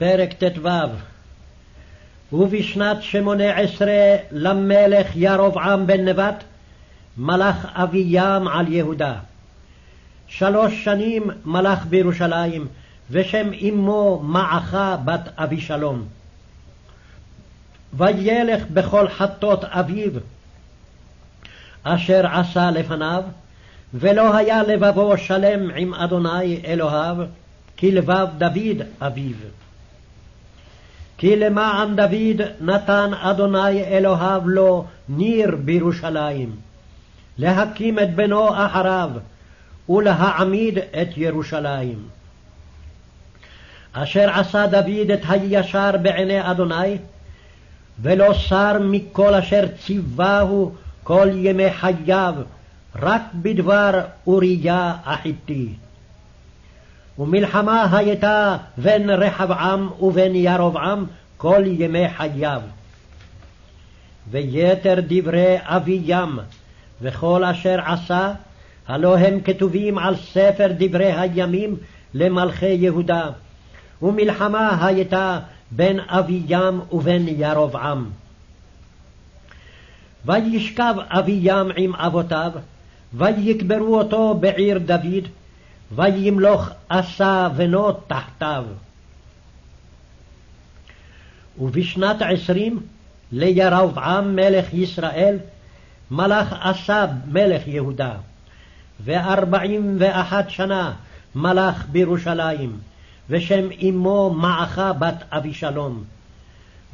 פרק ט"ו ובשנת שמונה עשרה למלך ירבעם בן נבט מלך אביים על יהודה. שלוש שנים מלך בירושלים, ושם אמו מעכה בת אבישלום. וילך בכל חטות אביו, אשר עשה לפניו, ולא היה לבבו שלם עם אדוני אלוהיו, כלבב דוד אביו. כי למען דוד נתן אדוני אלוהיו לו ניר בירושלים, להקים את בנו אחריו, ולהעמיד את ירושלים. אשר עשה דוד את הישר בעיני אדוני, ולא שר מכל אשר ציווהו כל ימי חייו, רק בדבר אוריה החיתי. ומלחמה הייתה בין רחבעם ובין ירבעם כל ימי חייו. ויתר דברי אביים וכל אשר עשה, הלא הם כתובים על ספר דברי הימים למלכי יהודה, ומלחמה הייתה בין אביים ובין ירבעם. וישכב אביים עם אבותיו, ויקברו אותו בעיר דוד, וימלוך עשה בנו תחתיו. ובשנת עשרים לירבעם מלך ישראל, מלך עשה מלך יהודה, וארבעים ואחת שנה מלך בירושלים, ושם אמו מעכה בת אבישלום.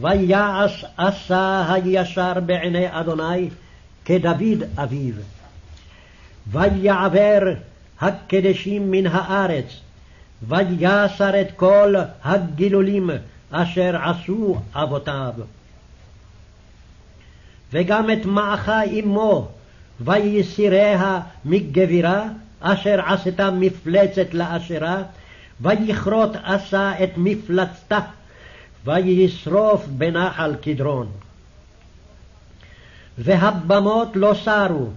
ויעש עשה הישר בעיני אדוני כדוד אביו. ויעבר הקדשים מן הארץ, ויסר את כל הגילולים אשר עשו אבותיו. וגם את מעכה אמו, ויסיריה מגבירה, אשר עשתה מפלצת לאשרה, ויכרות עשה את מפלצתה, וישרוף בנחל קדרון. והבמות לא סרו,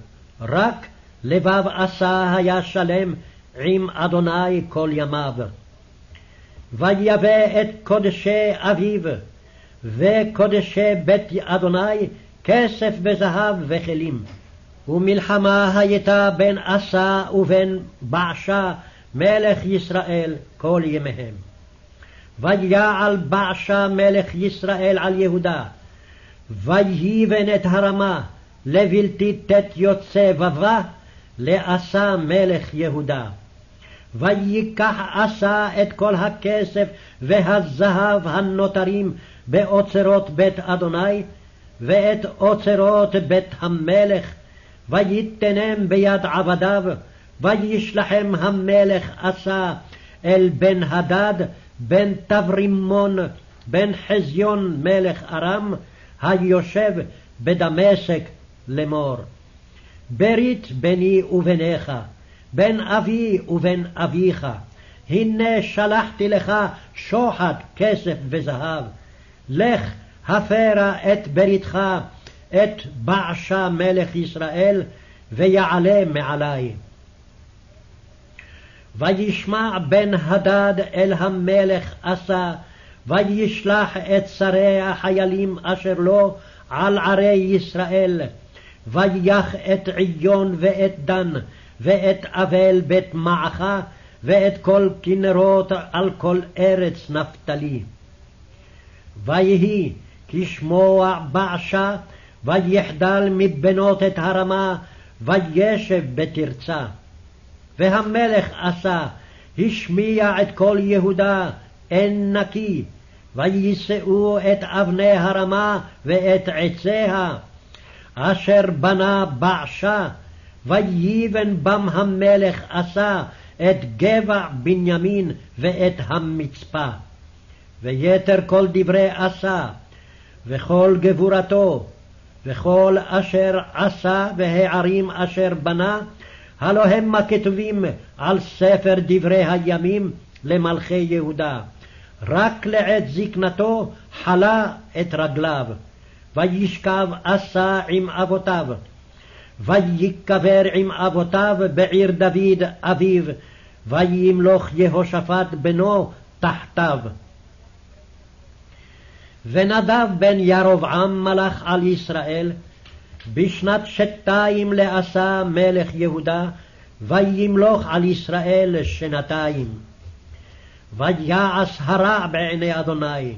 רק לבב עשה היה שלם עם אדוני כל ימיו. ויבא את קודשי אביו, וקודשי בית אדוני, כסף וזהב וכלים. ומלחמה הייתה בין עשה ובין בעשה מלך ישראל כל ימיהם. ויעל בעשה מלך ישראל על יהודה, ויהיבן את הרמה לבלתי תת יוצא בבה, לעשה מלך יהודה. וייקח עשה את כל הכסף והזהב הנותרים באוצרות בית אדוני, ואת אוצרות בית המלך, ויתנם ביד עבדיו, וישלחם המלך עשה אל בן הדד, בן תברימון, בן חזיון מלך ארם, היושב בדמשק לאמור. ברית ביני וביניך, בין אבי ובין אביך. הנה שלחתי לך שוחד כסף וזהב. לך הפרה את בריתך, את בעשה מלך ישראל, ויעלה מעלי. וישמע בן הדד אל המלך עשה, וישלח את שרי החיילים אשר לו על ערי ישראל, ויח את עיון ואת דן, ואת אבל בית מעכה, ואת כל כנרות על כל ארץ נפתלי. ויהי כשמוע בעשה, ויחדל מבנות את הרמה, וישב בתרצה. והמלך עשה, השמיע את כל יהודה, אין נקי, ויישאו את אבני הרמה ואת עציה, אשר בנה בעשה, וייבן בם המלך עשה את גבע בנימין ואת המצפה. ויתר כל דברי עשה, וכל גבורתו, וכל אשר עשה והערים אשר בנה, הלא המה כתובים על ספר דברי הימים למלכי יהודה. רק לעת זקנתו חלה את רגליו. וישכב עשה עם אבותיו. ויקבר עם אבותיו בעיר דוד אביו, וימלוך יהושפט בנו תחתיו. ונדב בן ירבעם מלך על ישראל, בשנת שתיים לעשה מלך יהודה, וימלוך על ישראל שנתיים. ויעש הרע בעיני אדוני,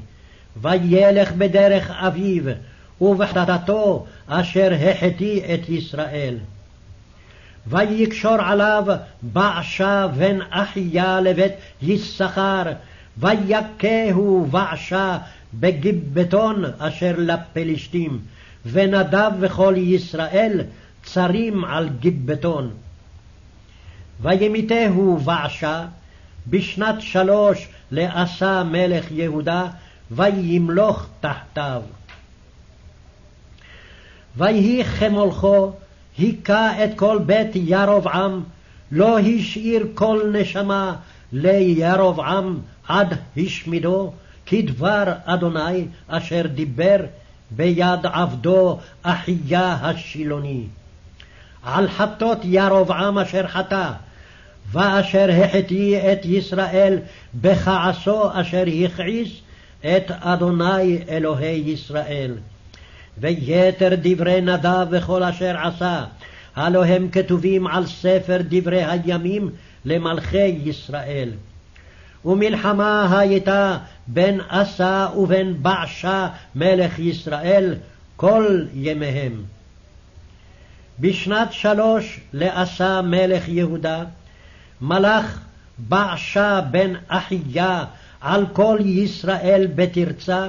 וילך בדרך אביו, ובחטאתו אשר החטיא את ישראל. ויקשור עליו בעשה בן אחיה לבית יששכר, ויכהו בעשה בגיבטון אשר לפלשתים, ונדב וכל ישראל צרים על גיבטון. וימיתהו בעשה בשנת שלוש לעשה מלך יהודה, וימלוך תחתיו. ויהי כמולכו, היכה את כל בית ירבעם, לא השאיר כל נשמה לירבעם עד השמידו, כדבר אדוני אשר דיבר ביד עבדו אחיה השילוני. על חטות ירבעם אשר חטא, ואשר החטיא את ישראל בכעסו אשר הכעיס את אדוני אלוהי ישראל. ויתר דברי נדב וכל אשר עשה, הלא הם כתובים על ספר דברי הימים למלכי ישראל. ומלחמה הייתה בין אסא ובין בעשה מלך ישראל כל ימיהם. בשנת שלוש לאסא מלך יהודה, מלך בעשה בן אחיה על כל ישראל בתרצה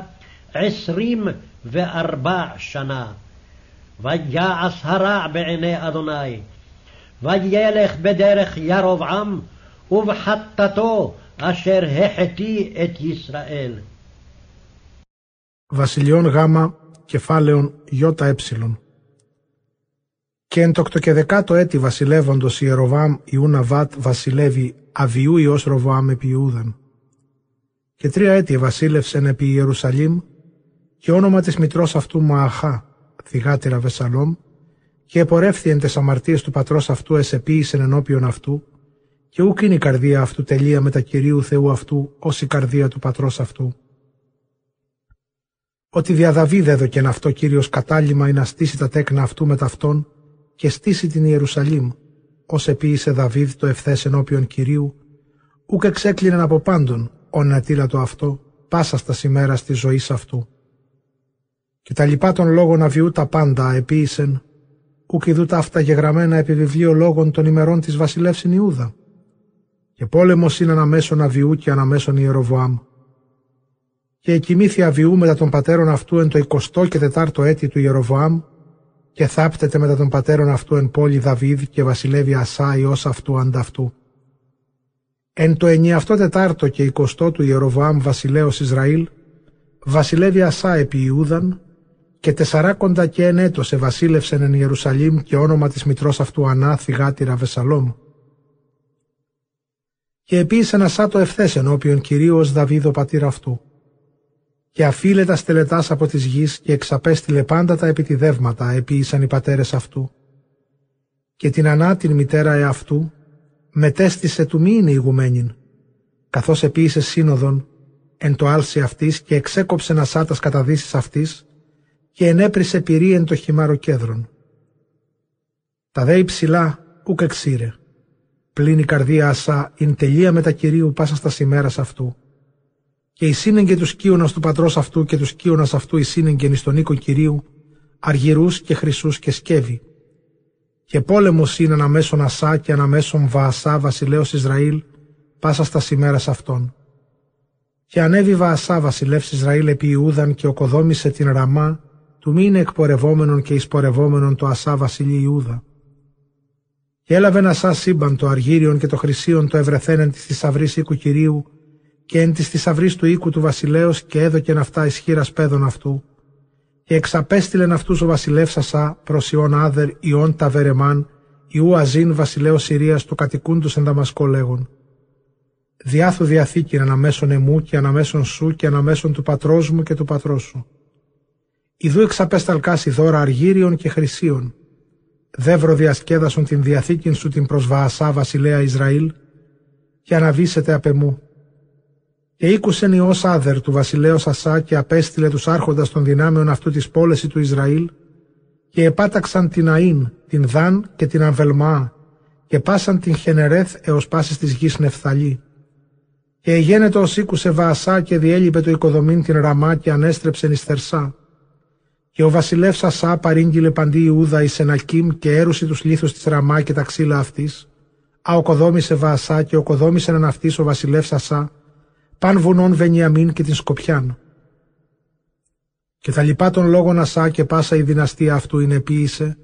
עשרים וארבע שנה. ויעש הרע בעיני אדוני, וילך בדרך ירבעם, ובחטאתו אשר החטיא את ישראל. Βασιλιών Γ, κεφάλαιον ΙΕ. Και εν τοκτο και δεκάτο έτη βασιλεύοντος Ιεροβάμ Ιούνα Βάτ βασιλεύει Αβιού Υιός Ροβάμ επί Ιούδαν. Και τρία έτη βασίλευσεν επί Ιερουσαλήμ και όνομα της μητρός αυτού Μααχά, θυγάτηρα Βεσαλόμ, και επορεύθη εν τες αμαρτίες του πατρός αυτού εσεποίησεν ενώπιον αυτού, και ούκ είναι η καρδία αυτού τελεία με τα Κυρίου Θεού αυτού, ως η καρδία του πατρός αυτού. Ότι δια Δαβίδ έδωκεν αυτό Κύριος κατάλημα ή να στήσει τα τέκνα αυτού με ταυτόν και στήσει την Ιερουσαλήμ, ως επίησε Δαβίδ το ευθές ενώπιον Κυρίου, ούκ εξέκλεινεν από πάντων, όν το αυτό, πάσα στα σημέρα τη ζωή αυτού. Και τα λοιπά των λόγων αβιού τα πάντα επίησεν, ούκ ειδού τα αυτά γεγραμμένα επί βιβλίο λόγων των ημερών της βασιλεύσιν Ιούδα. Και πόλεμος είναι αναμέσων αβιού και αναμέσων Ιεροβοάμ. Και εκοιμήθη αβιού μετά των πατέρων αυτού εν το 24ο και τετάρτο έτη του Ιεροβοάμ, και θάπτεται μετά των πατέρων αυτού εν πόλη Δαβίδ και βασιλεύει Ασά ως αυτού ανταυτού. Εν το ενιαυτό τετάρτο και εικοστό του Ιεροβοάμ βασιλέως Ισραήλ, βασιλεύει Ασά επί Ιούδαν, και τεσσαράκοντα και εν έτος ευασίλευσεν εν Ιερουσαλήμ και όνομα της μητρός αυτού Ανά θυγάτηρα Βεσαλόμ. Και επίσης Ασά το ευθές ενώπιον Κυρίου ως Δαβίδ ο πατήρ αυτού. Και αφίλετα στελετάς από της γης και εξαπέστειλε πάντα τα επιτιδεύματα επίησαν οι πατέρες αυτού. Και την Ανά την μητέρα εαυτού μετέστησε του μη είναι ηγουμένην, καθώς επίησε σύνοδον εν το άλση αυτής και εξέκοψε να σάτας καταδύσεις αυτής και ενέπρισε πυρή εν το χυμάρο κέδρον. Τα δε υψηλά ουκ εξήρε. Πλην η καρδία ασά ειν τελεία με τα Κυρίου πάσα στα σημέρας αυτού. Και η σύνεγγε του σκίωνας του πατρός αυτού και του σκίωνας αυτού η σύνεγγεν εις τον οίκο Κυρίου, αργυρούς και χρυσούς και σκεύη. Και πόλεμος είναι αναμέσων Ασά και αναμέσων Βαασά βασιλέως Ισραήλ, πάσα στα σημέρας αυτών. Και ανέβη Βαασά βασιλεύς Ισραήλ επί Ιούδαν και οκοδόμησε την Ραμά του μήνε εκπορευόμενον και εισπορευόμενον το Ασά βασιλεί Ιούδα. Και έλαβε Ασά σύμπαν το αργύριον και το χρυσίον το ευρεθένεν της θησαυρής οίκου Κυρίου και εν της θησαυρής του οίκου του βασιλέως και έδωκεν αυτά ισχύρα παιδων αυτού. Και εξαπέστειλεν αυτούς ο βασιλεύς Ασά προς Ιών Άδερ Ιών Ταβερεμάν Ιού Αζίν βασιλέως Συρίας του κατοικούντους εν Δαμασκό λέγον. Διάθου διαθήκη αναμέσων εμού και αναμέσων σου και αναμέσων του πατρός μου και του πατρός σου Ιδού εξαπέσταλκάς δώρα αργύριων και χρυσίων. Δεύρο διασκέδασον την διαθήκην σου την προσβαασά βασιλέα Ισραήλ και αναβήσετε απ' εμού. Και ήκουσεν Υιός Άδερ του βασιλέως Ασά και απέστειλε τους άρχοντας των δυνάμεων αυτού της πόλεσης του Ισραήλ και επάταξαν την Αΐν, την Δάν και την Αμβελμά και πάσαν την Χενερέθ έως πάσης της γης Νεφθαλή. Και εγένετο ως ήκουσε Βαασά και διέλειπε το οικοδομήν την Ραμά και ανέστρεψεν εις Θερσά. Και ο βασιλεύς Ασά παρήγγειλε παντή Ιούδα εις Ενακίμ και έρουσε τους λίθους της Ραμά και τα ξύλα αυτής. Αοκοδόμησε Βαασά και οκοδόμησε έναν αυτής ο βασιλεύς Ασά, παν βουνών Βενιαμίν και την Σκοπιάν. Και τα λοιπά των λόγων Ασά και πάσα η δυναστεία αυτού είναι ποιήσε,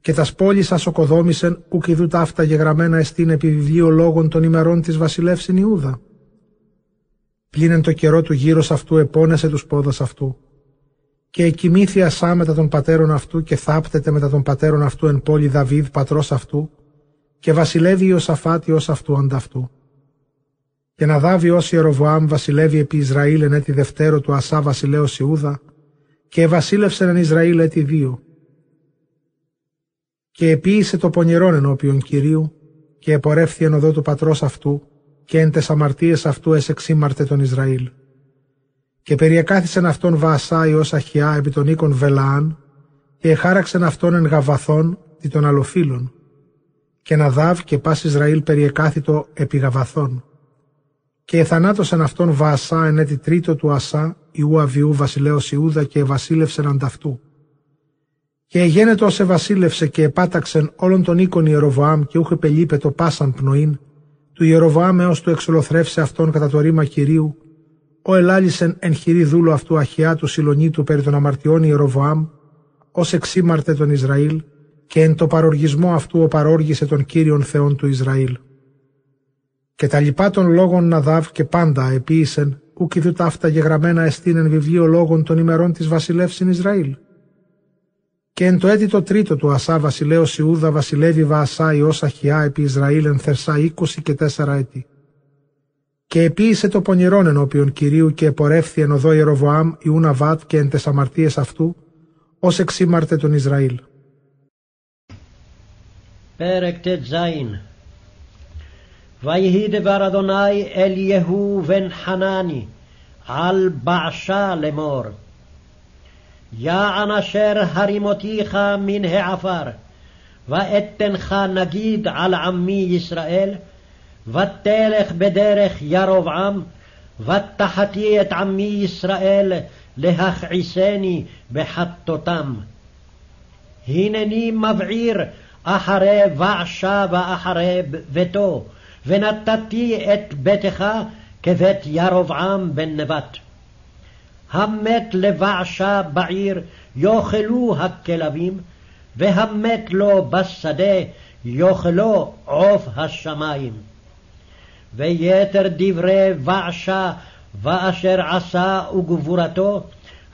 και τας πόλεις ασοκοδόμησεν ουκ ειδού ταύτα γεγραμμένα εστίν επί βιβλίο λόγων των ημερών της βασιλεύσιν Ιούδα. Πλήνεν το καιρό του γύρω αυτού επώνεσε τους πόδας αυτού. Και εκοιμήθη Ασά μετά των πατέρων αυτού και θάπτεται μετά των πατέρων αυτού εν πόλη Δαβίδ πατρός αυτού και βασιλεύει ο Σαφάτη ως αυτού ανταυτού. Και να δάβει ως Ιεροβοάμ βασιλεύει επί Ισραήλ εν έτη δευτέρο του Ασά βασιλέως Ιούδα και βασίλευσεν εν Ισραήλ έτη δύο. Και επίησε το πονηρόν ενώπιον Κυρίου και επορεύθη εν οδό του πατρός αυτού και εν τες αμαρτίες αυτού εσεξήμαρτε τον Ισραήλ. Και περιεκάθησεν αυτόν Βαασάι ως Αχιά επί των οίκων Βελαάν και εχάραξεν αυτόν εν Γαβαθών δι των αλλοφύλων. Και Ναδάβ και πας Ισραήλ περιεκάθητο επί Γαβαθών. Και εθανάτωσαν αυτόν Βαασά εν έτη τρίτο του Ασά Ιού Αβιού βασιλέως Ιούδα και ευασίλευσεν ανταυτού. Και εγένετο ως ευασίλευσε και επάταξεν όλων των οίκων Ιεροβοάμ και ούχε πελείπε το πάσαν πνοήν, του Ιεροβοάμ έως του εξολοθρεύσε αυτόν κατά το ρήμα Κυρίου, ο ελάλησεν εν χειρή δούλο αυτού αχιά του Σιλονίτου περί των αμαρτιών Ιεροβοάμ, ως εξήμαρτε τον Ισραήλ, και εν το παροργισμό αυτού ο παρόργησε τον Κύριον Θεόν του Ισραήλ. Και τα λοιπά των λόγων Ναδάβ και πάντα επίησεν, ούκ ειδού ταύτα γεγραμμένα εστίν εν βιβλίο λόγων των ημερών της βασιλεύσιν Ισραήλ. Και εν το έτη το τρίτο του Ασά βασιλέως Ιούδα βασιλεύει Βαασά Υιός Αχιά επί Ισραήλ εν Θερσά είκοσι και τέσσερα έτη Και επίησε το πονηρόν ενώπιον Κυρίου και επορεύθη εν οδό Ιεροβοάμ Ιούνα Βάτ και εν τες αμαρτίες αυτού, ως εξήμαρτε τον Ισραήλ. פרק ט"ז ויהי דבר אדוני אל יהוא בן חנני על בעשה לאמור יען אשר הרימותיך מן העפר, ואתנך נגיד על עמי ישראל, ותלך בדרך ירבעם, ותחתי את עמי ישראל להכעיסני בחטאותם. הנני מבעיר אחרי ועשה ואחרי ביתו, ונתתי את ביתך כבית ירבעם בן נבט. המת לבעשה בעיר יאכלו הכלבים, והמת לו בשדה יאכלו עוף השמים. ויתר דברי בעשה ואשר עשה וגבורתו,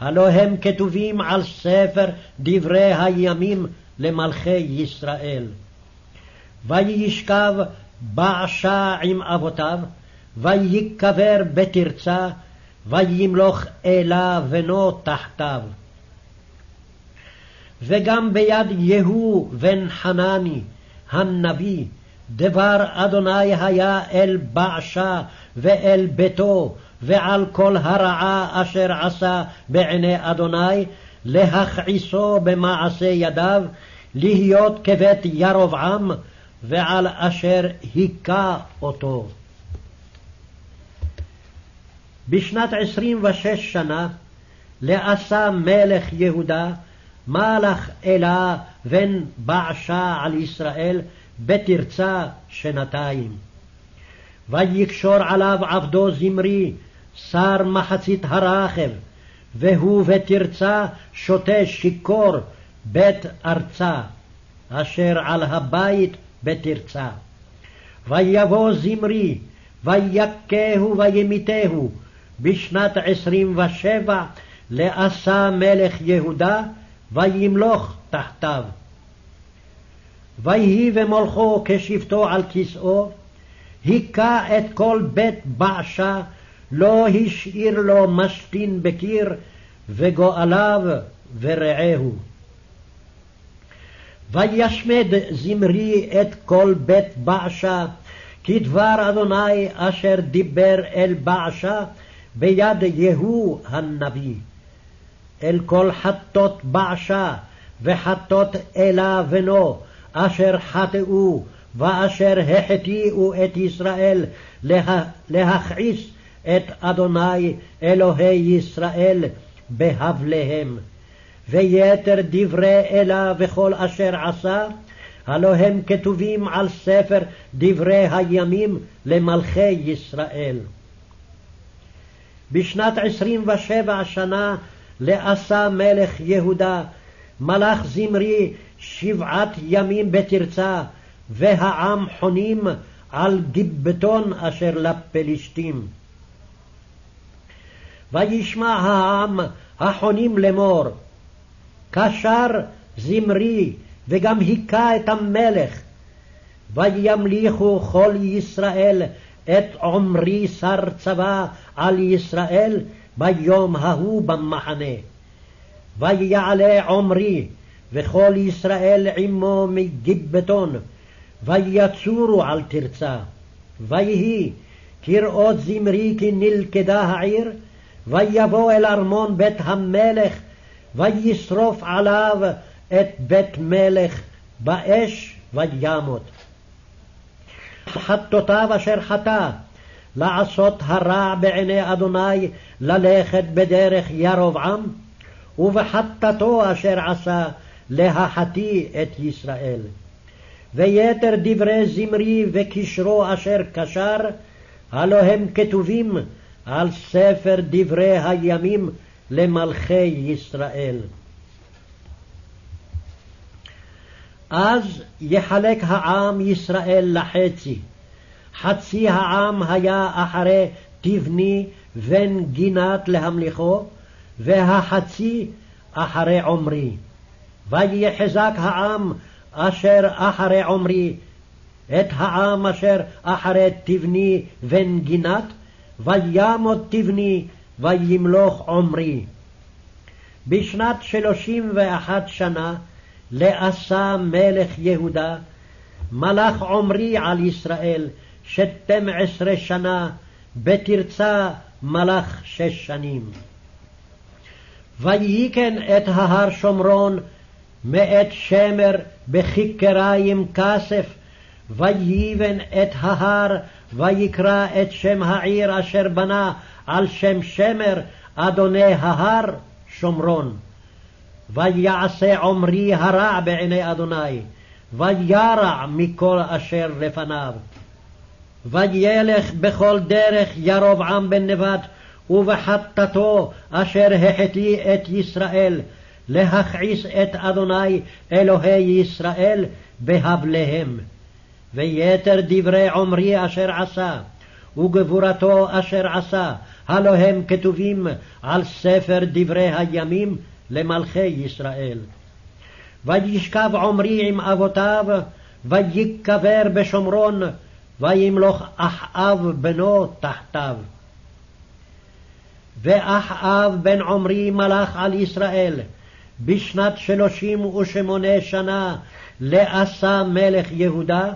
הלא הם כתובים על ספר דברי הימים למלכי ישראל. וישכב בעשה עם אבותיו, ויקבר בתרצה, וימלוך אלה בנו תחתיו. וגם ביד יהוא בן חנני הנביא, דבר אדוני היה אל בעשה ואל ביתו, ועל כל הרעה אשר עשה בעיני אדוני, להכעיסו במעשה ידיו, להיות כבית ירבעם, ועל אשר היכה אותו. בשנת עשרים ושש שנה לעשה מלך יהודה מלך אלה בן בעשה על ישראל בתרצה שנתיים. ויקשור עליו עבדו זמרי, שר מחצית הרחב, והוא בתרצה שותה שיכור בית ארצה, אשר על הבית בתרצה. ויבוא זמרי, ויכהו וימיתהו, בשנת עשרים ושבע לעשה מלך יהודה, וימלוך תחתיו. ויהי במולכו כשבתו על כסאו, היכה את כל בית בעשה, לא השאיר לו משתין בקיר, וגואליו ורעהו. וישמד זמרי את כל בית בעשה, כדבר אדוני אשר דיבר אל בעשה ביד יהוא הנביא. אל כל חטות בעשה וחטות אלה בנו, אשר חטאו ואשר החטיאו את ישראל לה, להכעיס את אדוני אלוהי ישראל בהבליהם. ויתר דברי אלה וכל אשר עשה, הלא הם כתובים על ספר דברי הימים למלכי ישראל. בשנת עשרים ושבע שנה לעשה מלך יהודה, מלך זמרי שבעת ימים בתרצה, והעם חונים על גיבטון אשר לפלשתים. וישמע העם החונים לאמור, קשר זמרי וגם היכה את המלך. וימליכו כל ישראל את עמרי שר צבא על ישראל ביום ההוא במחנה. ויעלה עמרי וכל ישראל עמו מגיבטון, ויצורו על תרצה. ויהי כראות זמרי כי נלכדה העיר, ויבוא אל ארמון בית המלך, וישרוף עליו את בית מלך באש וימות. חטאותיו אשר חטא, לעשות הרע בעיני אדוני, ללכת בדרך ירבעם, ובחטאתו אשר עשה, להחטיא את ישראל. ויתר דברי זמרי וקשרו אשר קשר, הלא הם כתובים על ספר דברי הימים למלכי ישראל. אז יחלק העם ישראל לחצי. חצי העם היה אחרי תבני בן גינת להמליכו, והחצי אחרי עמרי. ויחזק העם אשר אחרי עמרי את העם אשר אחרי תבני בן גינת, וימות תבני וימלוך עמרי. בשנת שלושים ואחת שנה לעשה מלך יהודה, מלך עמרי על ישראל שתים עשרה שנה, בתרצה מלך שש שנים. וייקן את ההר שומרון מאת שמר בכיכריים כסף, וייבן את ההר, ויקרא את שם העיר אשר בנה על שם שמר, אדוני ההר, שומרון. ויעשה עמרי הרע בעיני אדוני, וירע מכל אשר לפניו. וילך בכל דרך ירבעם בן נבט, ובחטאתו אשר החטיא את ישראל, להכעיס את אדוני אלוהי ישראל בהבליהם. ויתר דברי עמרי אשר עשה, וגבורתו אשר עשה, הלא הם כתובים על ספר דברי הימים למלכי ישראל. וישכב עמרי עם אבותיו, ויקבר בשומרון, וימלוך אחאב בנו תחתיו. ואחאב בן עמרי מלך על ישראל, בשנת שלושים ושמונה שנה לעשה מלך יהודה,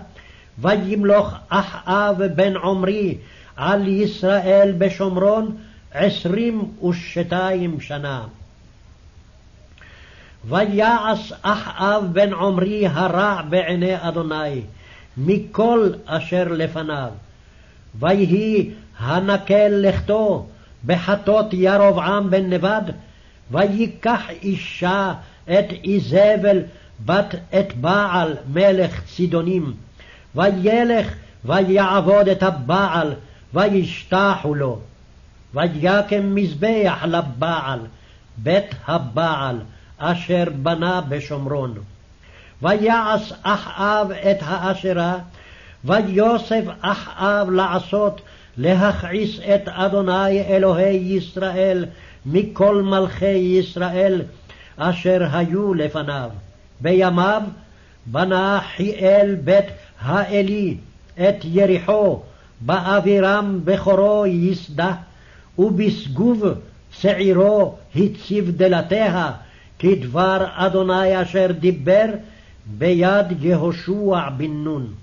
וימלוך אחאב בן עמרי על ישראל בשומרון עשרים ושתיים שנה. ויעש אחאב בן עמרי הרע בעיני אדוני, מכל אשר לפניו. ויהי הנקל לכתו בחטות ירבעם בן נבד, ויקח אישה את איזבל בת את בעל מלך צידונים, וילך ויעבוד את הבעל, וישתחו לו. ויקם מזבח לבעל, בית הבעל, אשר בנה בשומרון. ויעש אחאב את האשרה, ויוסף אחאב לעשות להכעיס את אדוני אלוהי ישראל מכל מלכי ישראל אשר היו לפניו. בימיו בנה חיאל בית האלי את יריחו, באבירם בכורו יסדה, ובשגוב שעירו הציב דלתיה, כדבר אדוני אשר דיבר ביד יהושע בן נון.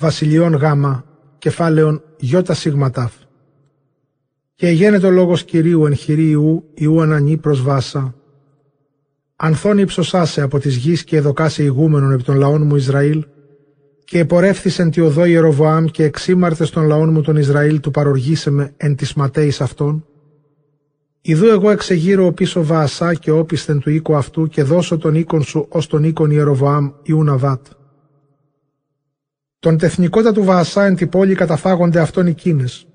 βασιλειών γάμα, κεφάλαιον γιώτα σιγματάφ. Και γένετο ο λόγος Κυρίου εν χειρή Ιού, Ιού ανανή προς βάσα. Ανθών υψωσάσε από της γης και εδωκάσε ηγούμενον επί των λαών μου Ισραήλ, και επορεύθησεν τη οδό Ιεροβοάμ και εξήμαρτες των λαών μου τον Ισραήλ του παροργήσε με εν της ματέης αυτών. Ιδού εγώ εξεγείρω ο πίσω Βαασά και όπισθεν του οίκου αυτού και δώσω τον οίκον σου ως τον οίκον Ιεροβοάμ Ιουναβάτ. Τον τεθνικότα του Βαασά εν τη πόλη καταφάγονται αυτόν οι κίνες.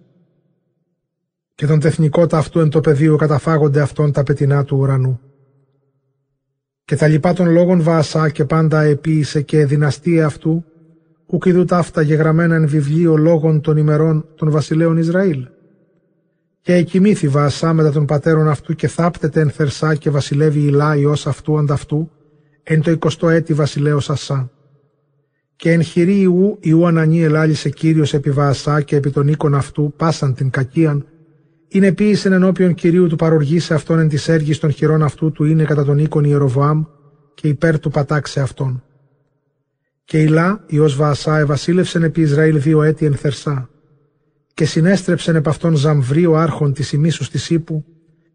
Και τον τεθνικότα αυτού εν το πεδίο καταφάγονται αυτόν τα πετεινά του ουρανού. Και τα λοιπά των λόγων Βαασά και πάντα επίησε και δυναστεία αυτού, ουκ ειδού ταύτα γεγραμμένα εν βιβλίο λόγων των ημερών των βασιλέων Ισραήλ. Και εκοιμήθη Βαασά μετά των πατέρων αυτού και θάπτεται εν θερσά και βασιλεύει Ηλά ιός αυτού ανταυτού, εν το εικοστό έτη βασιλέως Ασά. Και εν χειρή Ιού, Ιού Ανανή ελάλησε Κύριος επί Βαασά και επί των οίκων αυτού, πάσαν την κακίαν, είναι ποιησεν ενώπιον Κυρίου του παροργήσε αυτόν εν της έργης των χειρών αυτού του είναι κατά τον οίκον Ιεροβοάμ και υπέρ του πατάξε αυτόν. Και Ηλά, Υιός Βαασά, ευασίλευσεν επί Ισραήλ δύο έτη εν Θερσά. Και συνέστρεψεν επ' αυτόν Ζαμβρί ο άρχον της ημίσους της Ήπου,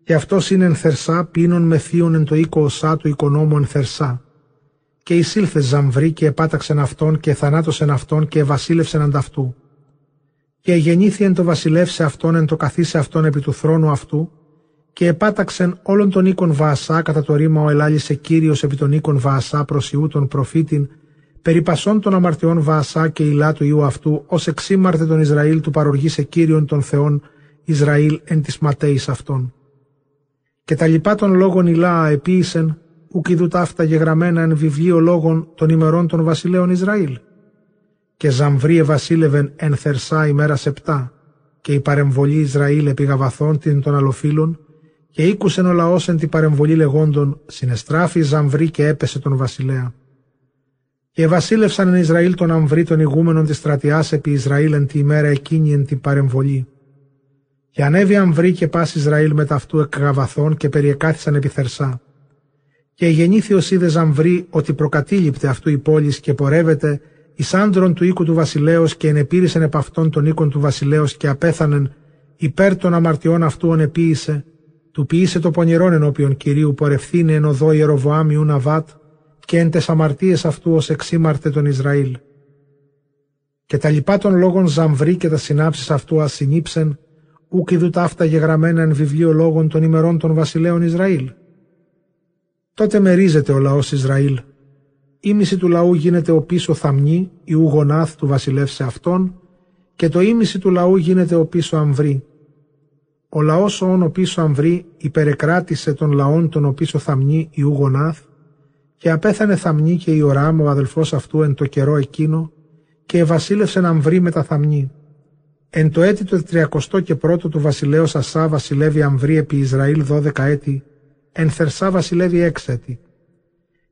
και αυτός είναι εν Θερσά, πίνων με θείον εν το οίκο οσά του οικονόμου εν Θερσά. Και εισήλθες Ζαμβρί και επάταξεν αυτόν και θανάτωσεν αυτόν και ευασίλευσεν ανταυτού και γεννήθη εν το βασιλεύσε αυτόν εν το καθίσε αυτόν επί του θρόνου αυτού και επάταξεν όλων των οίκων Βαασά κατά το ρήμα ο ελάλησε Κύριος επί των οίκων Βαασά προς Ιού τον προφήτην περί πασών των αμαρτιών Βαασά και ηλά του Ιού αυτού ως εξήμαρτε τον Ισραήλ του παροργήσε Κύριον των Θεών Ισραήλ εν της ματέης αυτών. Και τα λοιπά των λόγων ηλά επίησεν ουκ ειδού ταύτα γεγραμμένα εν βιβλίο λόγων των ημερών των βασιλέων Ισραήλ και Ζαμβρί βασίλευεν εν Θερσά ημέρα σεπτά, και η παρεμβολή Ισραήλ επιγαβαθών την των αλλοφύλων, και ήκουσεν ο λαός εν την παρεμβολή λεγόντων, συνεστράφη Ζαμβρί και έπεσε τον βασιλέα. Και βασίλευσαν εν Ισραήλ τον Αμβρί των ηγούμενων της στρατιάς επί Ισραήλ εν τη ημέρα εκείνη εν την παρεμβολή. Και ανέβη Αμβρί και πας Ισραήλ με ταυτού εκγαβαθών και περιεκάθησαν επί Θερσά. Και γεννήθη ο Σίδε Ζαμβρί ότι προκατήλειπτε αυτού η πόλης και πορεύεται εις άντρων του οίκου του βασιλέως και ενεπήρησεν επ' αυτόν τον οίκον του βασιλέως και απέθανεν υπέρ των αμαρτιών αυτού ονεποίησε, του ποιήσε το πονηρόν ενώπιον Κυρίου που αρευθύνει εν οδό Ιεροβοάμι Ναβάτ και εν τες αμαρτίες αυτού ως εξήμαρτε τον Ισραήλ. Και τα λοιπά των λόγων Ζαμβρή και τα συνάψεις αυτού ασυνήψεν, ούκ ειδού ταύτα γεγραμμένα εν βιβλίο λόγων των ημερών των βασιλέων Ισραήλ. Τότε μερίζεται ο λαός Ισραήλ, ήμιση του λαού γίνεται ο πίσω θαμνή, η ουγονάθ του βασιλεύσε αυτόν, και το ήμιση του λαού γίνεται ο πίσω αμβρή. Ο λαός όν ο πίσω αμβρή υπερεκράτησε των λαών τον ο πίσω θαμνή η ουγονάθ, και απέθανε θαμνή και η οράμ ο αδελφός αυτού εν το καιρό εκείνο, και ευασίλευσεν αμβρή με τα θαμνή. Εν το έτη το τριακοστό και πρώτο του βασιλέως Ασά βασιλεύει αμβρή επί Ισραήλ δώδεκα έτη, εν Θερσά βασιλεύει έξι έτη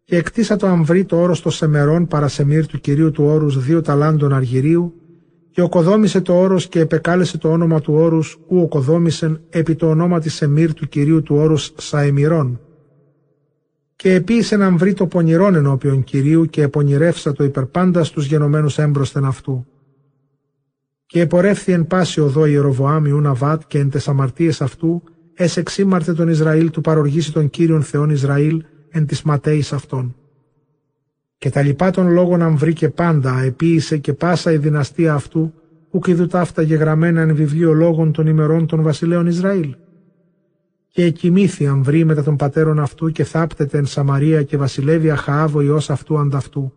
και εκτίσα το αμβρί το όρος των Σεμερών παρασεμίρ του κυρίου του όρους δύο ταλάντων αργυρίου και οκοδόμησε το όρος και επεκάλεσε το όνομα του όρους ου οκοδόμησεν επί το ονόμα της Σεμίρ του κυρίου του όρους Σαεμιρών. Και επίησε να βρει το πονηρόν ενώπιον κυρίου και επονηρεύσα το υπερπάντα στους γενομένους έμπροσθεν αυτού. Και επορεύθη εν πάση οδό Ιεροβοάμι Ναβάτ και εν τες αμαρτίες αυτού, εσεξήμαρτε τον Ισραήλ του παροργήσει τον Κύριον Θεόν Ισραήλ, εν της ματέης αυτών. Και τα λοιπά των λόγων αν βρήκε πάντα, επίησε και πάσα η δυναστεία αυτού, ουκ ειδού ταύτα γεγραμμένα εν βιβλίο λόγων των ημερών των βασιλέων Ισραήλ. Και εκοιμήθη αν βρει μετά των πατέρων αυτού και θάπτεται εν Σαμαρία και βασιλεύει Αχαάβο ιός αυτού ανταυτού.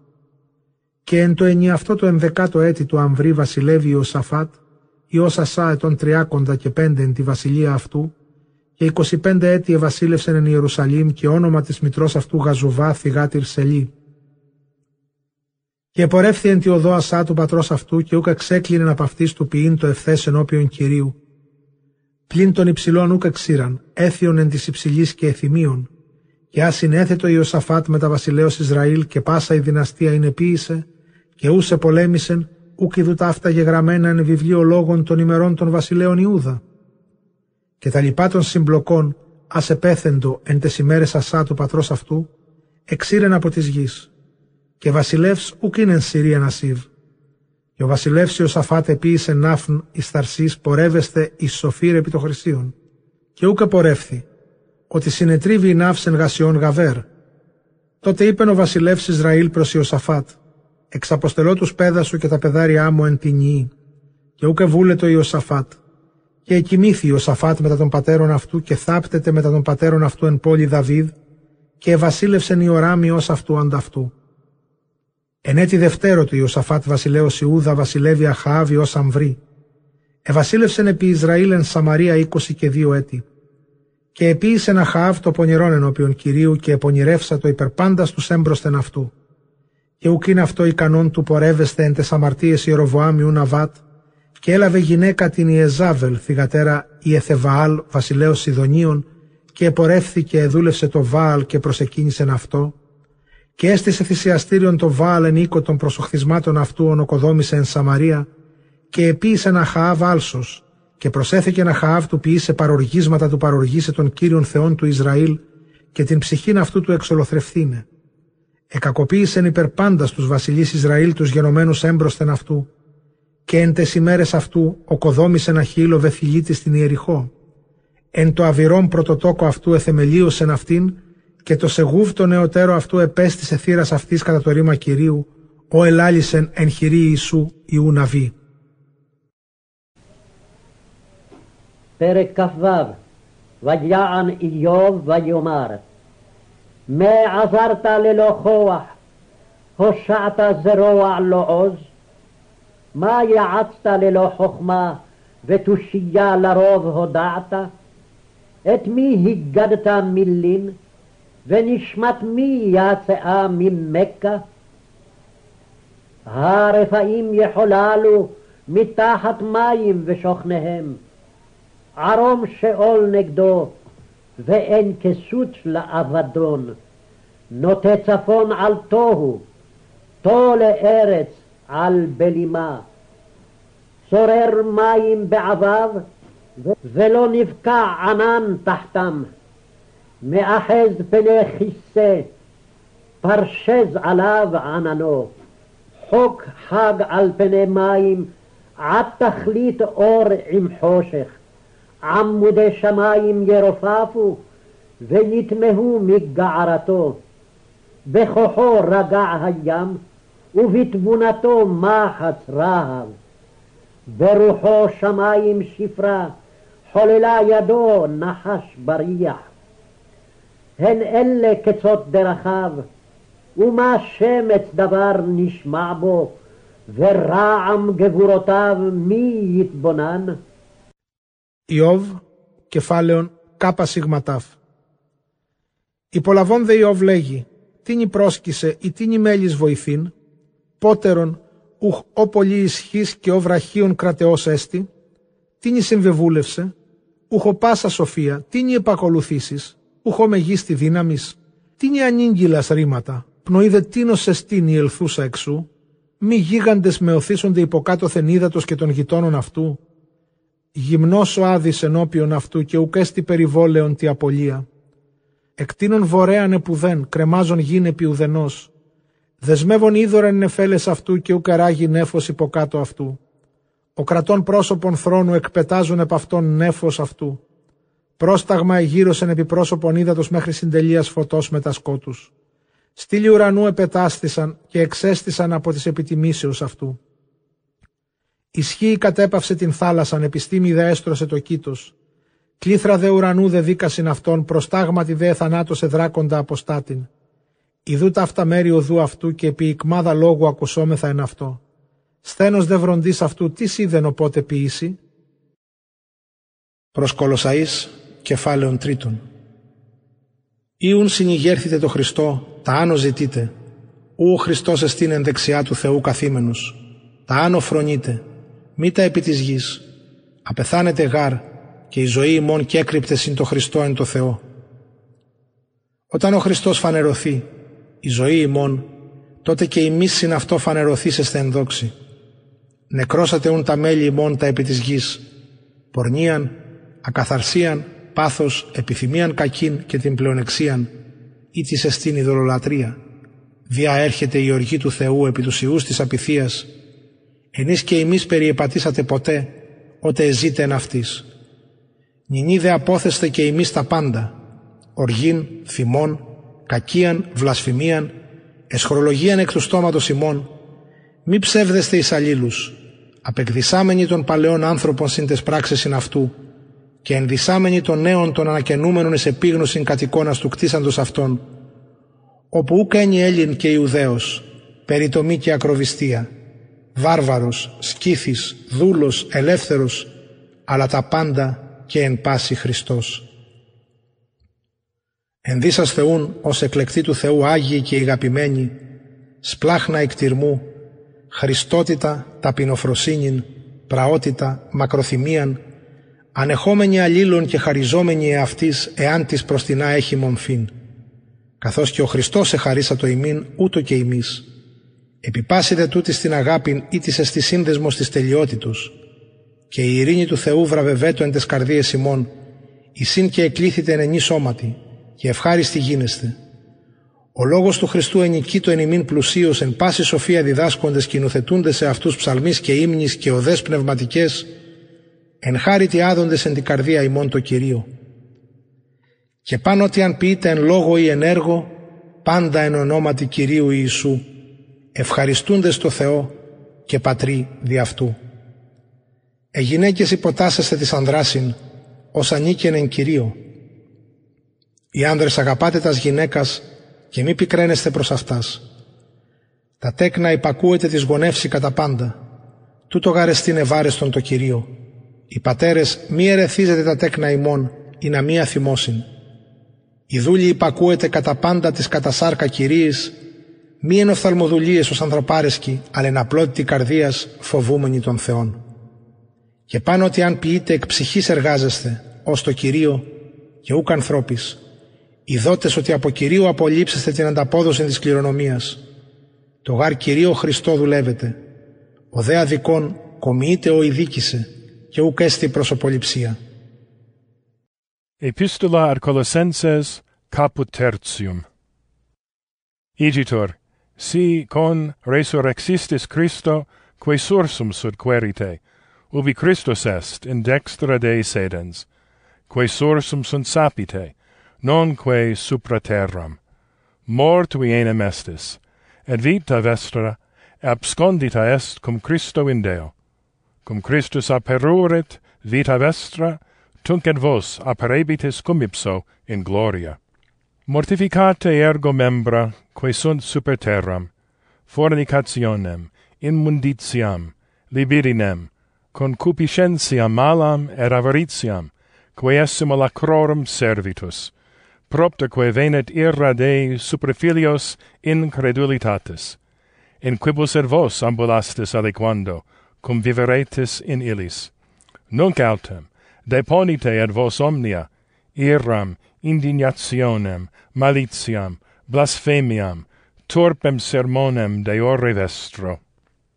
Και εν το ενιαυτό το ενδεκάτο έτη του Αμβρή βασιλεύει ο Σαφάτ, ιός Ασά ετών τριάκοντα και πέντε εν τη βασιλεία αυτού, και 25 έτη ευασίλευσεν εν Ιερουσαλήμ και όνομα της μητρός αυτού Γαζουβά θυγάτηρ Σελή. Και επορεύθη εν τη οδό ασά του πατρός αυτού και ούκα ξέκλεινεν από αυτής του ποιήν το ευθές ενώπιον Κυρίου. Πλην των υψηλών ούκα ξήραν, έθιον εν της υψηλής και εθιμίων. Και ας συνέθετο Ιωσαφάτ με τα βασιλέως Ισραήλ και πάσα η δυναστεία είναι ποίησε, και ούσε πολέμησεν, ούκ ειδού τα αυτά γεγραμμένα εν βιβλίο λόγων των ημερών των βασιλέων Ιούδα και τα λοιπά των συμπλοκών ας επέθεντο εν τες ημέρες ασά του πατρός αυτού, εξήρεν από της γης, και βασιλεύς ουκ είναι εν Συρία Νασίβ. Και ο βασιλεύς Ιωσαφάτ επίησε ναύν εις Ταρσής πορεύεστε εις Σοφύρ επί το Χρυσίων. Και ούκε πορεύθη, ότι συνετρίβει η ναύσεν γασιών γαβέρ. Τότε είπεν ο βασιλεύς Ισραήλ προς Ιωσαφάτ, εξαποστελώ τους πέδα σου και τα παιδάρια μου εν την Και ούκε βούλετο Ιωσαφάτ. Και εκοιμήθη Ιωσαφάτ μετά των πατέρων αυτού και θάπτεται μετά των πατέρων αυτού εν πόλη Δαβίδ και ευασίλευσεν η οράμι ως αυτού ανταυτού. Εν έτη δευτέρο του Ιωσαφάτ βασιλέως Ιούδα βασιλεύει Αχάβη ως Αμβρή. Ευασίλευσεν επί Ισραήλ εν Σαμαρία είκοσι και δύο έτη. Και επίησεν Αχάβ το πονηρόν ενώπιον Κυρίου και επονηρεύσα το υπερπάντα του έμπροσθεν αυτού. Και ουκ αυτό ικανόν του πορεύεστε εν τες αμαρτίες Ιεροβοάμιου Ναβάτ, και έλαβε γυναίκα την Ιεζάβελ, θυγατέρα Ιεθεβαάλ, βασιλέως Σιδωνίων, και επορεύθηκε, εδούλευσε το Βάαλ και προσεκίνησε αυτό, και έστησε θυσιαστήριον το Βάαλ εν οίκο των προσοχθισμάτων αυτού ονοκοδόμησε εν Σαμαρία, και επίησε να Χαάβ άλσος, και προσέθηκε να Χαάβ του ποιήσε παροργίσματα του παροργήσε των κύριων θεών του Ισραήλ, και την ψυχήν αυτού του εξολοθρευθύνε. Εκακοποίησεν υπερπάντας τους βασιλείς Ισραήλ τους γενομένους έμπροσθεν αυτού, και εν τες ημέρες αυτού οκοδόμησε ένα χείλο βεθυλίτη στην Ιεριχώ. Εν το αβυρών πρωτοτόκο αυτού εθεμελίωσεν αυτήν και το σεγούβ το νεωτέρο αυτού επέστησε θύρας αυτής κατά το ρήμα Κυρίου, ο ελάλησεν εν χειρή Ιησού Ιού Ναβί. פרק כ"ו: ויען איוב ויאמר מה עזרת ללא כוח, הושעת זרוע לא עוז, מה יעצת ללא חכמה ותושייה לרוב הודעת? את מי הגדת מילין, ונשמת מי יצאה ממכה? הרפאים יחוללו מתחת מים ושוכניהם, ערום שאול נגדו, ואין כסות לאבדון. נוטה צפון על תוהו, תו לארץ על בלימה. שורר מים בעביו, ולא נבקע ענן תחתם. מאחז פני כיסא, פרשז עליו עננו. חוק חג על פני מים, עד תכלית אור עם חושך. עמודי שמים ירופפו, ונטמהו מגערתו. בכוחו רגע הים, ובתבונתו מחץ רהב. ברוחו שמים שפרה, חוללה ידו נחש בריח. הן אלה קצות דרכיו, ומה שמץ דבר נשמע בו, ורעם גבורותיו מי יתבונן? Ιώβ, κεφάλαιον κάπα σιγματάφ. Υπολαβών δε Ιώβ λέγει, τίνι πρόσκησε ή τίνι μέλης βοηθήν, πότερον ουχ ο πολύ ισχύς και ο βραχίων κρατεός έστι, τίνι συμβεβούλευσε, ουχ ο πάσα σοφία, τίνι επακολουθήσεις, ουχ ο μεγίστη δύναμης, τίνι ανήγγυλας ρήματα, πνοείδε τίνος εστίνη ελθούσα εξού, μη γίγαντες με οθήσονται υποκάτωθεν ύδατος και των γειτόνων αυτού, γυμνός ο άδης ενώπιον αυτού και ουκέστη περιβόλεον τη απολία. Εκτείνων βορέαν επουδέν, κρεμάζων γιν επί ουδενός. Δεσμεύων είδωρεν νεφέλες αυτού και ουκεράγει νέφος υποκάτω αυτού. Ο κρατών πρόσωπον θρόνου εκπετάζουν επ' αυτόν νέφος αυτού. Πρόσταγμα εγύρωσεν επί πρόσωπον ύδατος μέχρι συντελείας φωτός με τα σκότους. Στήλοι ουρανού επετάστησαν και εξέστησαν από τις επιτιμήσεως αυτού. Ισχύει κατέπαυσε την θάλασσαν, επιστήμη δε έστρωσε το κήτος. Κλήθρα δε ουρανού δε δίκασιν αυτόν, προστάγματι δε θανάτωσε δράκοντα αποστάτην. Ιδού τα αυτά μέρη οδού αυτού και επί ικμάδα λόγου ακουσόμεθα εν αυτό. Σθένος δε βροντής αυτού, τι σίδεν οπότε ποιήσει; Προς Κολοσαΐς, κεφάλαιον τρίτον. Ήουν συνηγέρθητε το Χριστό, τα άνω ζητείτε. Ού ο Χριστός εστίν εν δεξιά του Θεού καθήμενους. Τα άνω φρονείτε, μη τα επί της γης. Απεθάνετε γάρ και η ζωή ημών και έκρυπτε συν το Χριστό εν το Θεό. Όταν ο Χριστός φανερωθεί, η ζωή ημών, τότε και η συν αυτό φανερωθήσεστε εν δόξη. Νεκρώσατε ούν τα μέλη ημών τα επί της γης, πορνίαν, ακαθαρσίαν, πάθος, επιθυμίαν κακήν και την πλεονεξίαν, ή της εστίν ειδωλολατρία. Δια έρχεται η οργή του Θεού επί τους ιούς της απειθίας, ενείς και εμείς περιεπατήσατε ποτέ, ότε εζείτε εν αυτής. Νινίδε απόθεστε και εμείς τα πάντα, οργήν, θυμών, κακίαν, βλασφημίαν, εσχρολογίαν εκ του στόματος ημών, μη ψεύδεστε εις αλλήλους, απεκδισάμενοι των παλαιών άνθρωπων συν τες πράξεις αυτού, και ενδυσάμενοι των νέων των ανακαινούμενων εις επίγνωσιν κατ' εικόνας του κτίσαντος αυτών, όπου ουκ ένι Έλλην και Ιουδαίος, περιτομή και ακροβιστία, βάρβαρος, σκύθης, δούλος, ελεύθερος, αλλά τα πάντα και εν πάση Χριστός. Ενδύσας Θεούν ως εκλεκτοί του Θεού Άγιοι και αγαπημένοι, σπλάχνα εκτιρμού, χριστότητα, ταπεινοφροσύνην, πραότητα, μακροθυμίαν, ανεχόμενοι αλλήλων και χαριζόμενοι εαυτής εάν της προς την έχει μομφήν. Καθώς και ο Χριστός εχαρίσα το ημίν ούτω και ημείς. Επιπάσιδε τούτη στην αγάπην ή της εστι σύνδεσμος της τελειότητος και η ειρήνη του Θεού βραβευέτω εν τες καρδίες ημών, συν και εκλήθητε εν ενή σώματι και ευχάριστη γίνεστε. Ο λόγος του Χριστού ενικήτω εν ημίν πλουσίως εν πάση σοφία διδάσκοντες και σε αυτούς ψαλμείς και ύμνης και οδές πνευματικές, εν χάρητη άδοντες εν την καρδία ημών το Κυρίο. Και πάνω ότι αν πείτε εν λόγο ή εν έργο, πάντα εν ονόματι Κυρίου Ιησού, ευχαριστούνται στο Θεό και Πατρί δι' αυτού. Ε γυναίκες υποτάσσεστε της ανδράσιν, ως ανήκεν εν Κυρίω. Οι άνδρες αγαπάτε τας γυναίκας και μη πικραίνεστε προς αυτάς. Τα τέκνα υπακούετε της γονεύση κατά πάντα. Τούτο γαρεστήν ευάρεστον το Κυρίο. Οι πατέρες μη ερεθίζετε τα τέκνα ημών, ή να μη αθυμώσιν. Οι δούλοι υπακούετε κατά πάντα της κατασάρκα κυρίης, μη εν οφθαλμοδουλίες ως ανθρωπάρεσκοι, αλλά εν απλότητη καρδίας φοβούμενοι των Θεών. Και πάνω ότι αν ποιείτε εκ ψυχής εργάζεστε, ως το Κυρίο και ούκ ανθρώπης, ειδότε ότι από κυρίου απολύψεστε την ανταπόδοση της κληρονομίας. Το γάρ κυρίου Χριστό δουλεύετε. Ο δε αδικών κομίτε ο ειδίκησε και ουκ έστη. Επίστολα αρκολοσένσες, κάπου τέρτσιουμ. Ιγιτορ, si con resurrexistis Christo, quae sursum sud ubi Christus est in dextra Dei sedens, quae sursum sunt sapite, nonque supra terram. Mort vi enem estis, et vita vestra abscondita est cum Christo in Deo. Cum Christus aperurit vita vestra, tunc et vos aperebitis cum ipso in gloria. Mortificate ergo membra, quae sunt super terram, fornicationem, immunditiam, libidinem, concupiscentiam malam et avaritiam, quae essimo lacrorum servitus, propterque venet ira Dei superfilios incredulitatis, in quibus et vos ambulastis aliquando, cum viveretis in illis. Nunc autem, deponite ad vos omnia, iram, indignationem, malitiam, blasphemiam, turpem sermonem deore vestro.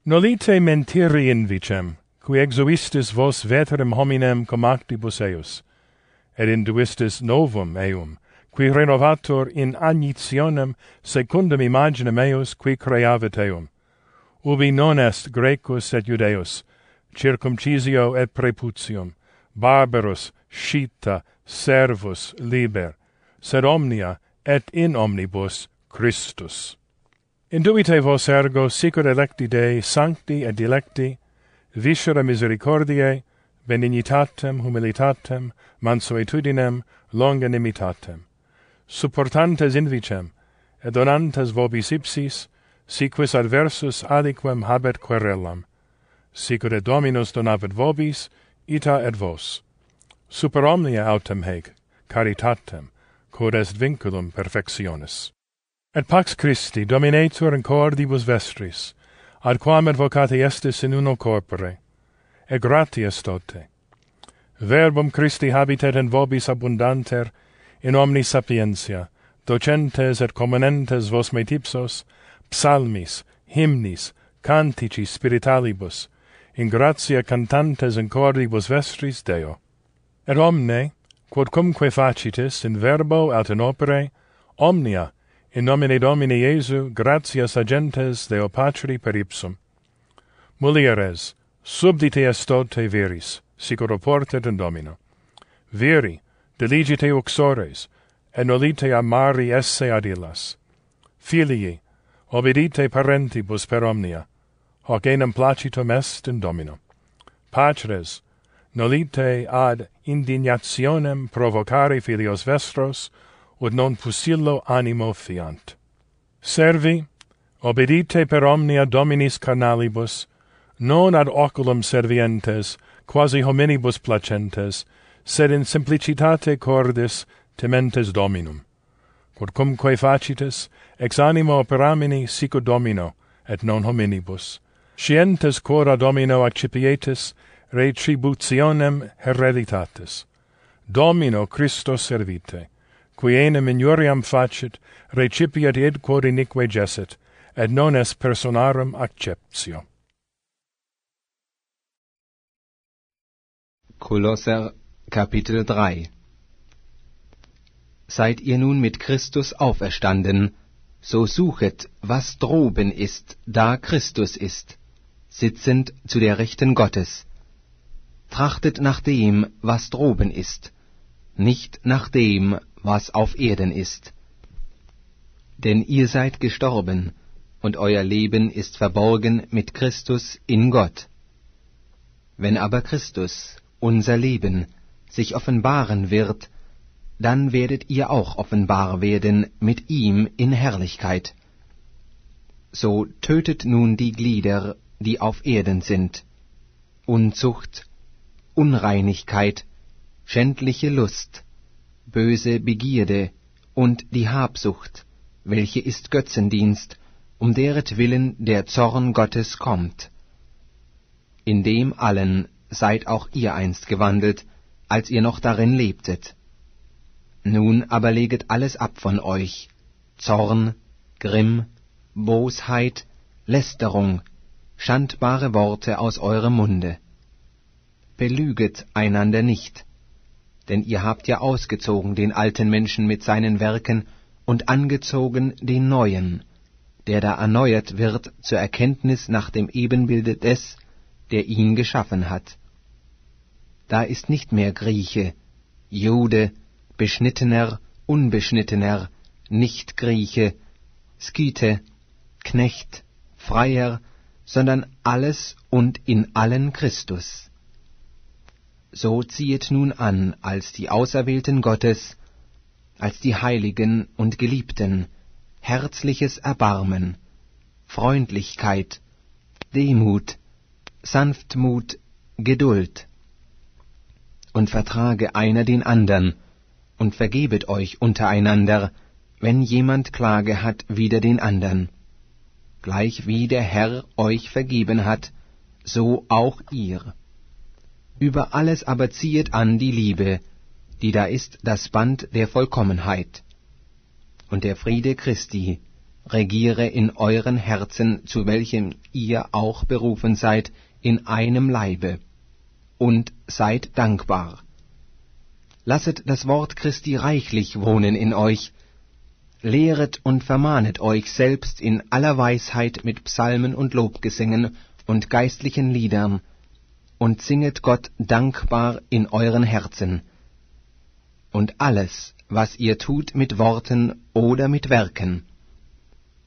Nolite mentiri invicem, qui exuistis vos veterem hominem cum actibus eius, et induistis novum eum, qui renovator in agnitionem secundum imaginem eius qui creavit eum. Ubi non est Grecus et Judeus, circumcisio et preputium, barbarus, scita, servus, liber, sed omnia et in omnibus Christus. Indubite vos ergo sicur electi Dei sancti et dilecti, viscera misericordiae, benignitatem, humilitatem, mansuetudinem, longanimitatem, supportantes invicem, et donantes vobis ipsis, siquis adversus adiquem habet querellam. Sicure Dominus donavit vobis, ita et vos. Super omnia autem haec, caritatem, quod est vinculum perfectionis. Et pax Christi dominetur in cordibus vestris, ad quam advocati estis in uno corpore, e gratias dote. Verbum Christi habitet in vobis abundanter, in omni sapientia, docentes et commonentes vos metipsos, psalmis, hymnis, cantici spiritalibus, in gratia cantantes in cordibus vestris Deo. Et omne, quodcumque facitis in verbo aut in opere, omnia, in nomine Domini Iesu, gratias agentes Deo Patri per ipsum. Mulieres, subdite estote viris, sicuro portet in Domino. Viri, Diligite uxores, et nolite amari esse adilas. Filii, obedite parentibus per omnia, hoc enim placitum est in Domino. Patres, nolite ad indignationem provocare filios vestros, ut non pusillo animo fiant. Servi, obedite per omnia Dominis carnalibus, non ad oculum servientes, quasi hominibus placentes, sed in simplicitate cordis tementes Dominum. Quodcumque facites, ex animo operamini sico Domino, et non hominibus. Scientes quora Domino accipietis, retributionem hereditatis. Domino Christo servite, qui enem injuriam facit, recipiat id quod inique gesset, et non est personarum acceptio. Colosser Kapitel 3 Seid ihr nun mit Christus auferstanden, so suchet, was droben ist, da Christus ist, sitzend zu der Rechten Gottes. Trachtet nach dem, was droben ist, nicht nach dem, was auf Erden ist. Denn ihr seid gestorben, und euer Leben ist verborgen mit Christus in Gott. Wenn aber Christus, unser Leben, sich offenbaren wird, dann werdet ihr auch offenbar werden mit ihm in Herrlichkeit. So tötet nun die Glieder, die auf Erden sind, Unzucht, Unreinigkeit, schändliche Lust, böse Begierde und die Habsucht, welche ist Götzendienst, um deretwillen der Zorn Gottes kommt. In dem allen seid auch ihr einst gewandelt, als ihr noch darin lebtet. Nun aber leget alles ab von euch, Zorn, Grimm, Bosheit, Lästerung, schandbare Worte aus eurem Munde. Belüget einander nicht, denn ihr habt ja ausgezogen den alten Menschen mit seinen Werken und angezogen den neuen, der da erneuert wird zur Erkenntnis nach dem Ebenbilde des, der ihn geschaffen hat da ist nicht mehr Grieche, Jude, Beschnittener, Unbeschnittener, Nicht-Grieche, Skite, Knecht, Freier, sondern alles und in allen Christus. So ziehet nun an als die Auserwählten Gottes, als die Heiligen und Geliebten, herzliches Erbarmen, Freundlichkeit, Demut, Sanftmut, Geduld, und vertrage einer den andern, und vergebet euch untereinander, wenn jemand Klage hat wider den andern. Gleich wie der Herr euch vergeben hat, so auch ihr. Über alles aber ziehet an die Liebe, die da ist das Band der Vollkommenheit. Und der Friede Christi regiere in euren Herzen, zu welchem ihr auch berufen seid, in einem Leibe und seid dankbar. Lasset das Wort Christi reichlich wohnen in euch, lehret und vermahnet euch selbst in aller Weisheit mit Psalmen und Lobgesängen und geistlichen Liedern, und singet Gott dankbar in euren Herzen. Und alles, was ihr tut mit Worten oder mit Werken,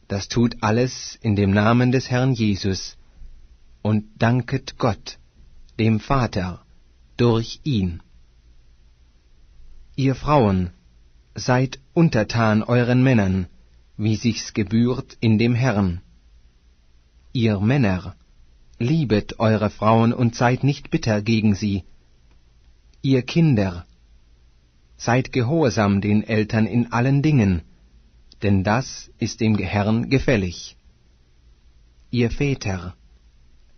das tut alles in dem Namen des Herrn Jesus, und danket Gott, dem Vater, durch ihn. Ihr Frauen, seid untertan euren Männern, wie sich's gebührt in dem Herrn. Ihr Männer, liebet eure Frauen und seid nicht bitter gegen sie. Ihr Kinder, seid gehorsam den Eltern in allen Dingen, denn das ist dem Herrn gefällig. Ihr Väter,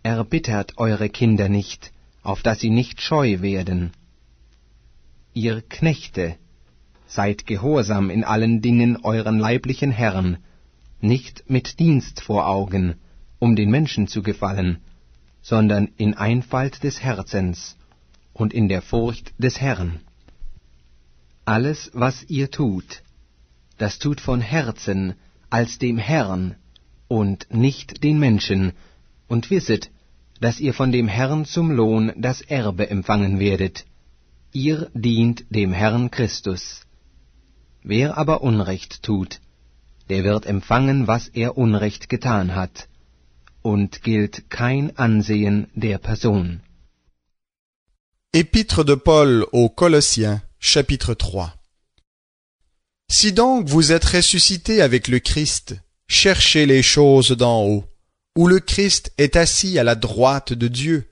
erbittert eure Kinder nicht, auf dass sie nicht scheu werden. Ihr Knechte, seid gehorsam in allen Dingen euren leiblichen Herren, nicht mit Dienst vor Augen, um den Menschen zu gefallen, sondern in Einfalt des Herzens und in der Furcht des Herrn. Alles, was ihr tut, das tut von Herzen als dem Herrn und nicht den Menschen, und wisset, dass ihr von dem Herrn zum Lohn das Erbe empfangen werdet. Ihr dient dem Herrn Christus. Wer aber Unrecht tut, der wird empfangen, was er Unrecht getan hat, und gilt kein Ansehen der Person. Épître de Paul aux Colossiens, chapitre 3 Si donc vous êtes ressuscité avec le Christ, cherchez les choses d'en haut, où le Christ est assis à la droite de Dieu.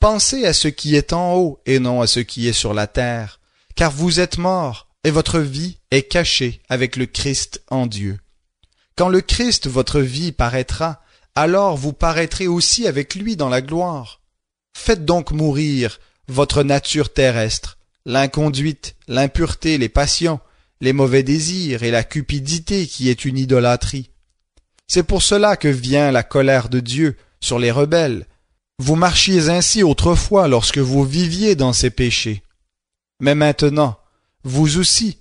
Pensez à ce qui est en haut et non à ce qui est sur la terre, car vous êtes morts, et votre vie est cachée avec le Christ en Dieu. Quand le Christ votre vie paraîtra, alors vous paraîtrez aussi avec lui dans la gloire. Faites donc mourir votre nature terrestre, l'inconduite, l'impureté, les passions, les mauvais désirs et la cupidité qui est une idolâtrie. C'est pour cela que vient la colère de Dieu sur les rebelles. Vous marchiez ainsi autrefois lorsque vous viviez dans ces péchés. Mais maintenant, vous aussi,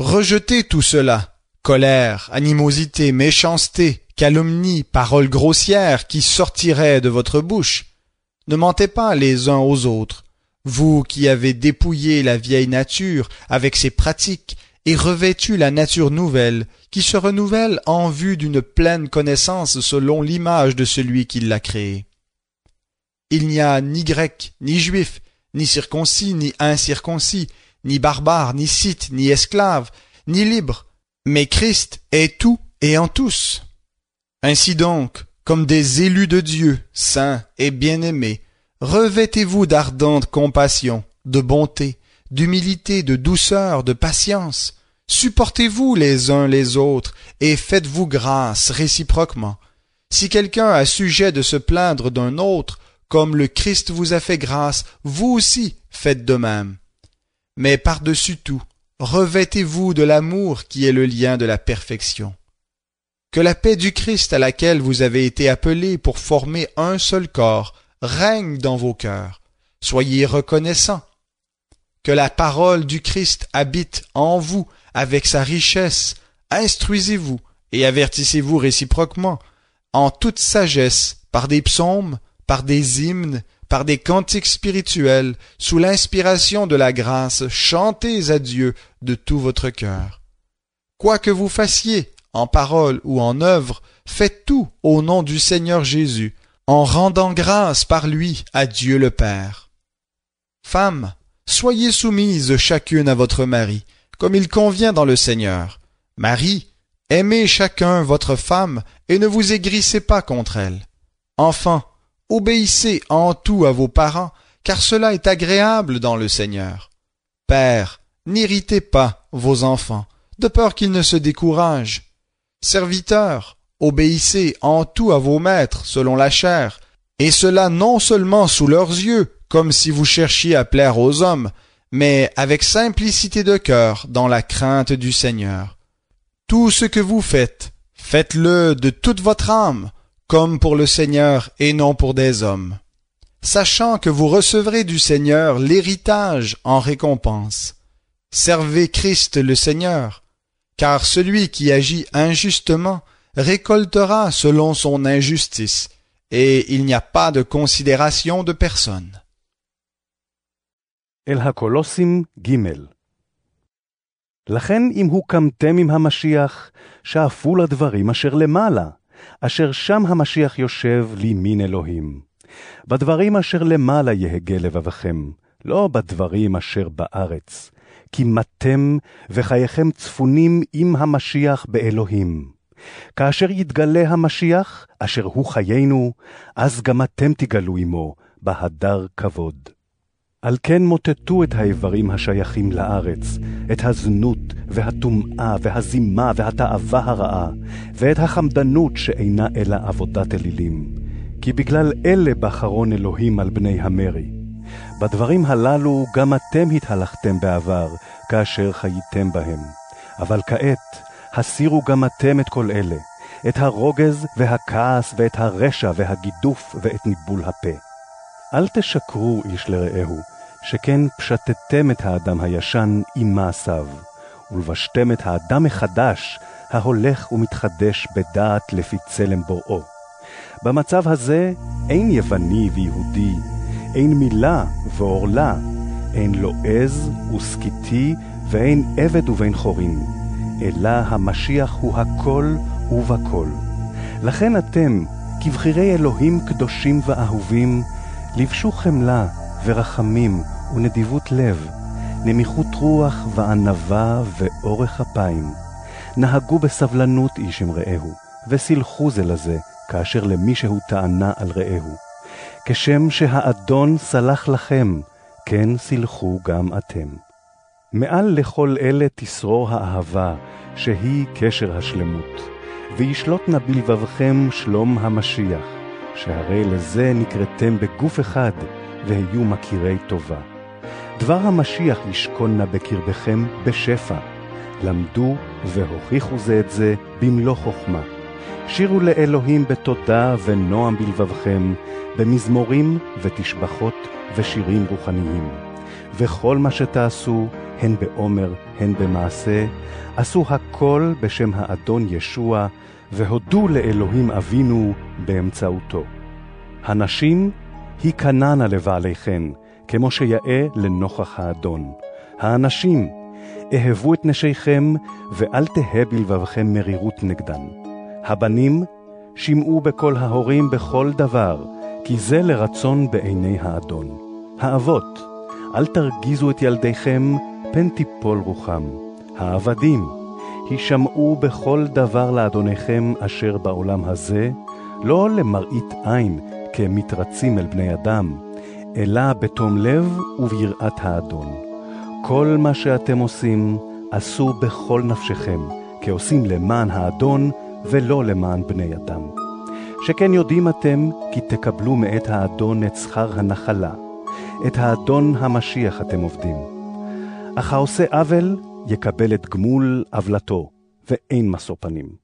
rejetez tout cela, colère, animosité, méchanceté, calomnie, paroles grossières qui sortiraient de votre bouche. Ne mentez pas les uns aux autres, vous qui avez dépouillé la vieille nature avec ses pratiques et revêtu la nature nouvelle, qui se renouvelle en vue d'une pleine connaissance selon l'image de celui qui l'a créée. Il n'y a ni grec, ni juif, ni circoncis, ni incirconcis, ni barbare, ni scythe, ni esclave, ni libre, mais Christ est tout et en tous. Ainsi donc, comme des élus de Dieu, saints et bien-aimés, revêtez-vous d'ardente compassion, de bonté, d'humilité, de douceur, de patience. Supportez-vous les uns les autres, et faites-vous grâce réciproquement. Si quelqu'un a sujet de se plaindre d'un autre, comme le Christ vous a fait grâce, vous aussi faites de même. Mais par-dessus tout, revêtez-vous de l'amour qui est le lien de la perfection. Que la paix du Christ à laquelle vous avez été appelés pour former un seul corps règne dans vos cœurs. Soyez reconnaissants que la parole du Christ habite en vous avec sa richesse, instruisez-vous et avertissez-vous réciproquement, en toute sagesse, par des psaumes, par des hymnes, par des cantiques spirituels, sous l'inspiration de la grâce, chantez à Dieu de tout votre cœur. Quoi que vous fassiez, en parole ou en œuvre, faites tout au nom du Seigneur Jésus, en rendant grâce par lui à Dieu le Père. Femmes, Soyez soumises chacune à votre mari, comme il convient dans le Seigneur. Marie, aimez chacun votre femme, et ne vous aigrissez pas contre elle. Enfants, obéissez en tout à vos parents, car cela est agréable dans le Seigneur. Père, n'irritez pas vos enfants, de peur qu'ils ne se découragent. Serviteurs, obéissez en tout à vos maîtres selon la chair, et cela non seulement sous leurs yeux, comme si vous cherchiez à plaire aux hommes, mais avec simplicité de cœur dans la crainte du Seigneur. Tout ce que vous faites, faites-le de toute votre âme, comme pour le Seigneur et non pour des hommes, sachant que vous recevrez du Seigneur l'héritage en récompense. Servez Christ le Seigneur, car celui qui agit injustement récoltera selon son injustice, et il n'y a pas de considération de personne. אל הקולוסים ג' לכן אם הוקמתם עם המשיח, שאפו לדברים אשר למעלה, אשר שם המשיח יושב לימין אלוהים. בדברים אשר למעלה יהגה לבבכם, לא בדברים אשר בארץ, כי מתם וחייכם צפונים עם המשיח באלוהים. כאשר יתגלה המשיח, אשר הוא חיינו, אז גם אתם תגלו עמו, בהדר כבוד. על כן מוטטו את האיברים השייכים לארץ, את הזנות והטומאה והזימה והתאווה הרעה, ואת החמדנות שאינה אלא עבודת אלילים. כי בגלל אלה בחרון אלוהים על בני המרי. בדברים הללו גם אתם התהלכתם בעבר, כאשר חייתם בהם. אבל כעת, הסירו גם אתם את כל אלה, את הרוגז והכעס ואת הרשע והגידוף ואת ניבול הפה. אל תשקרו איש לרעהו, שכן פשטתם את האדם הישן עם מעשיו, ולבשתם את האדם החדש, ההולך ומתחדש בדעת לפי צלם בוראו. במצב הזה אין יווני ויהודי, אין מילה ועורלה, אין לועז וסקיתי ואין עבד ובן חורין, אלא המשיח הוא הכל ובכל. לכן אתם, כבחירי אלוהים קדושים ואהובים, לבשו חמלה ורחמים ונדיבות לב, נמיכות רוח וענווה ואורך אפיים. נהגו בסבלנות איש עם רעהו, וסילחו זה לזה, כאשר למישהו טענה על רעהו. כשם שהאדון סלח לכם, כן סילחו גם אתם. מעל לכל אלה תשרור האהבה, שהיא קשר השלמות. וישלוט נא בלבבכם שלום המשיח, שהרי לזה נקראתם בגוף אחד, והיו מכירי טובה. דבר המשיח ישכון נא בקרבכם בשפע. למדו והוכיחו זה את זה במלוא חוכמה. שירו לאלוהים בתודה ונועם בלבבכם, במזמורים ותשבחות ושירים רוחניים. וכל מה שתעשו, הן בעומר, הן במעשה, עשו הכל בשם האדון ישוע, והודו לאלוהים אבינו באמצעותו. הנשים, היכננה לבעליכן, כמו שיאה לנוכח האדון. האנשים, אהבו את נשיכם, ואל תהא בלבבכם מרירות נגדן. הבנים, שמעו בקול ההורים בכל דבר, כי זה לרצון בעיני האדון. האבות, אל תרגיזו את ילדיכם, פן תיפול רוחם. העבדים, הישמעו בכל דבר לאדוניכם אשר בעולם הזה, לא למראית עין כמתרצים אל בני אדם, אלא בתום לב וביראת האדון. כל מה שאתם עושים, עשו בכל נפשכם, כעושים למען האדון ולא למען בני אדם. שכן יודעים אתם כי תקבלו מאת האדון את שכר הנחלה, את האדון המשיח אתם עובדים. אך העושה עוול יקבל את גמול עוולתו, ואין משוא פנים.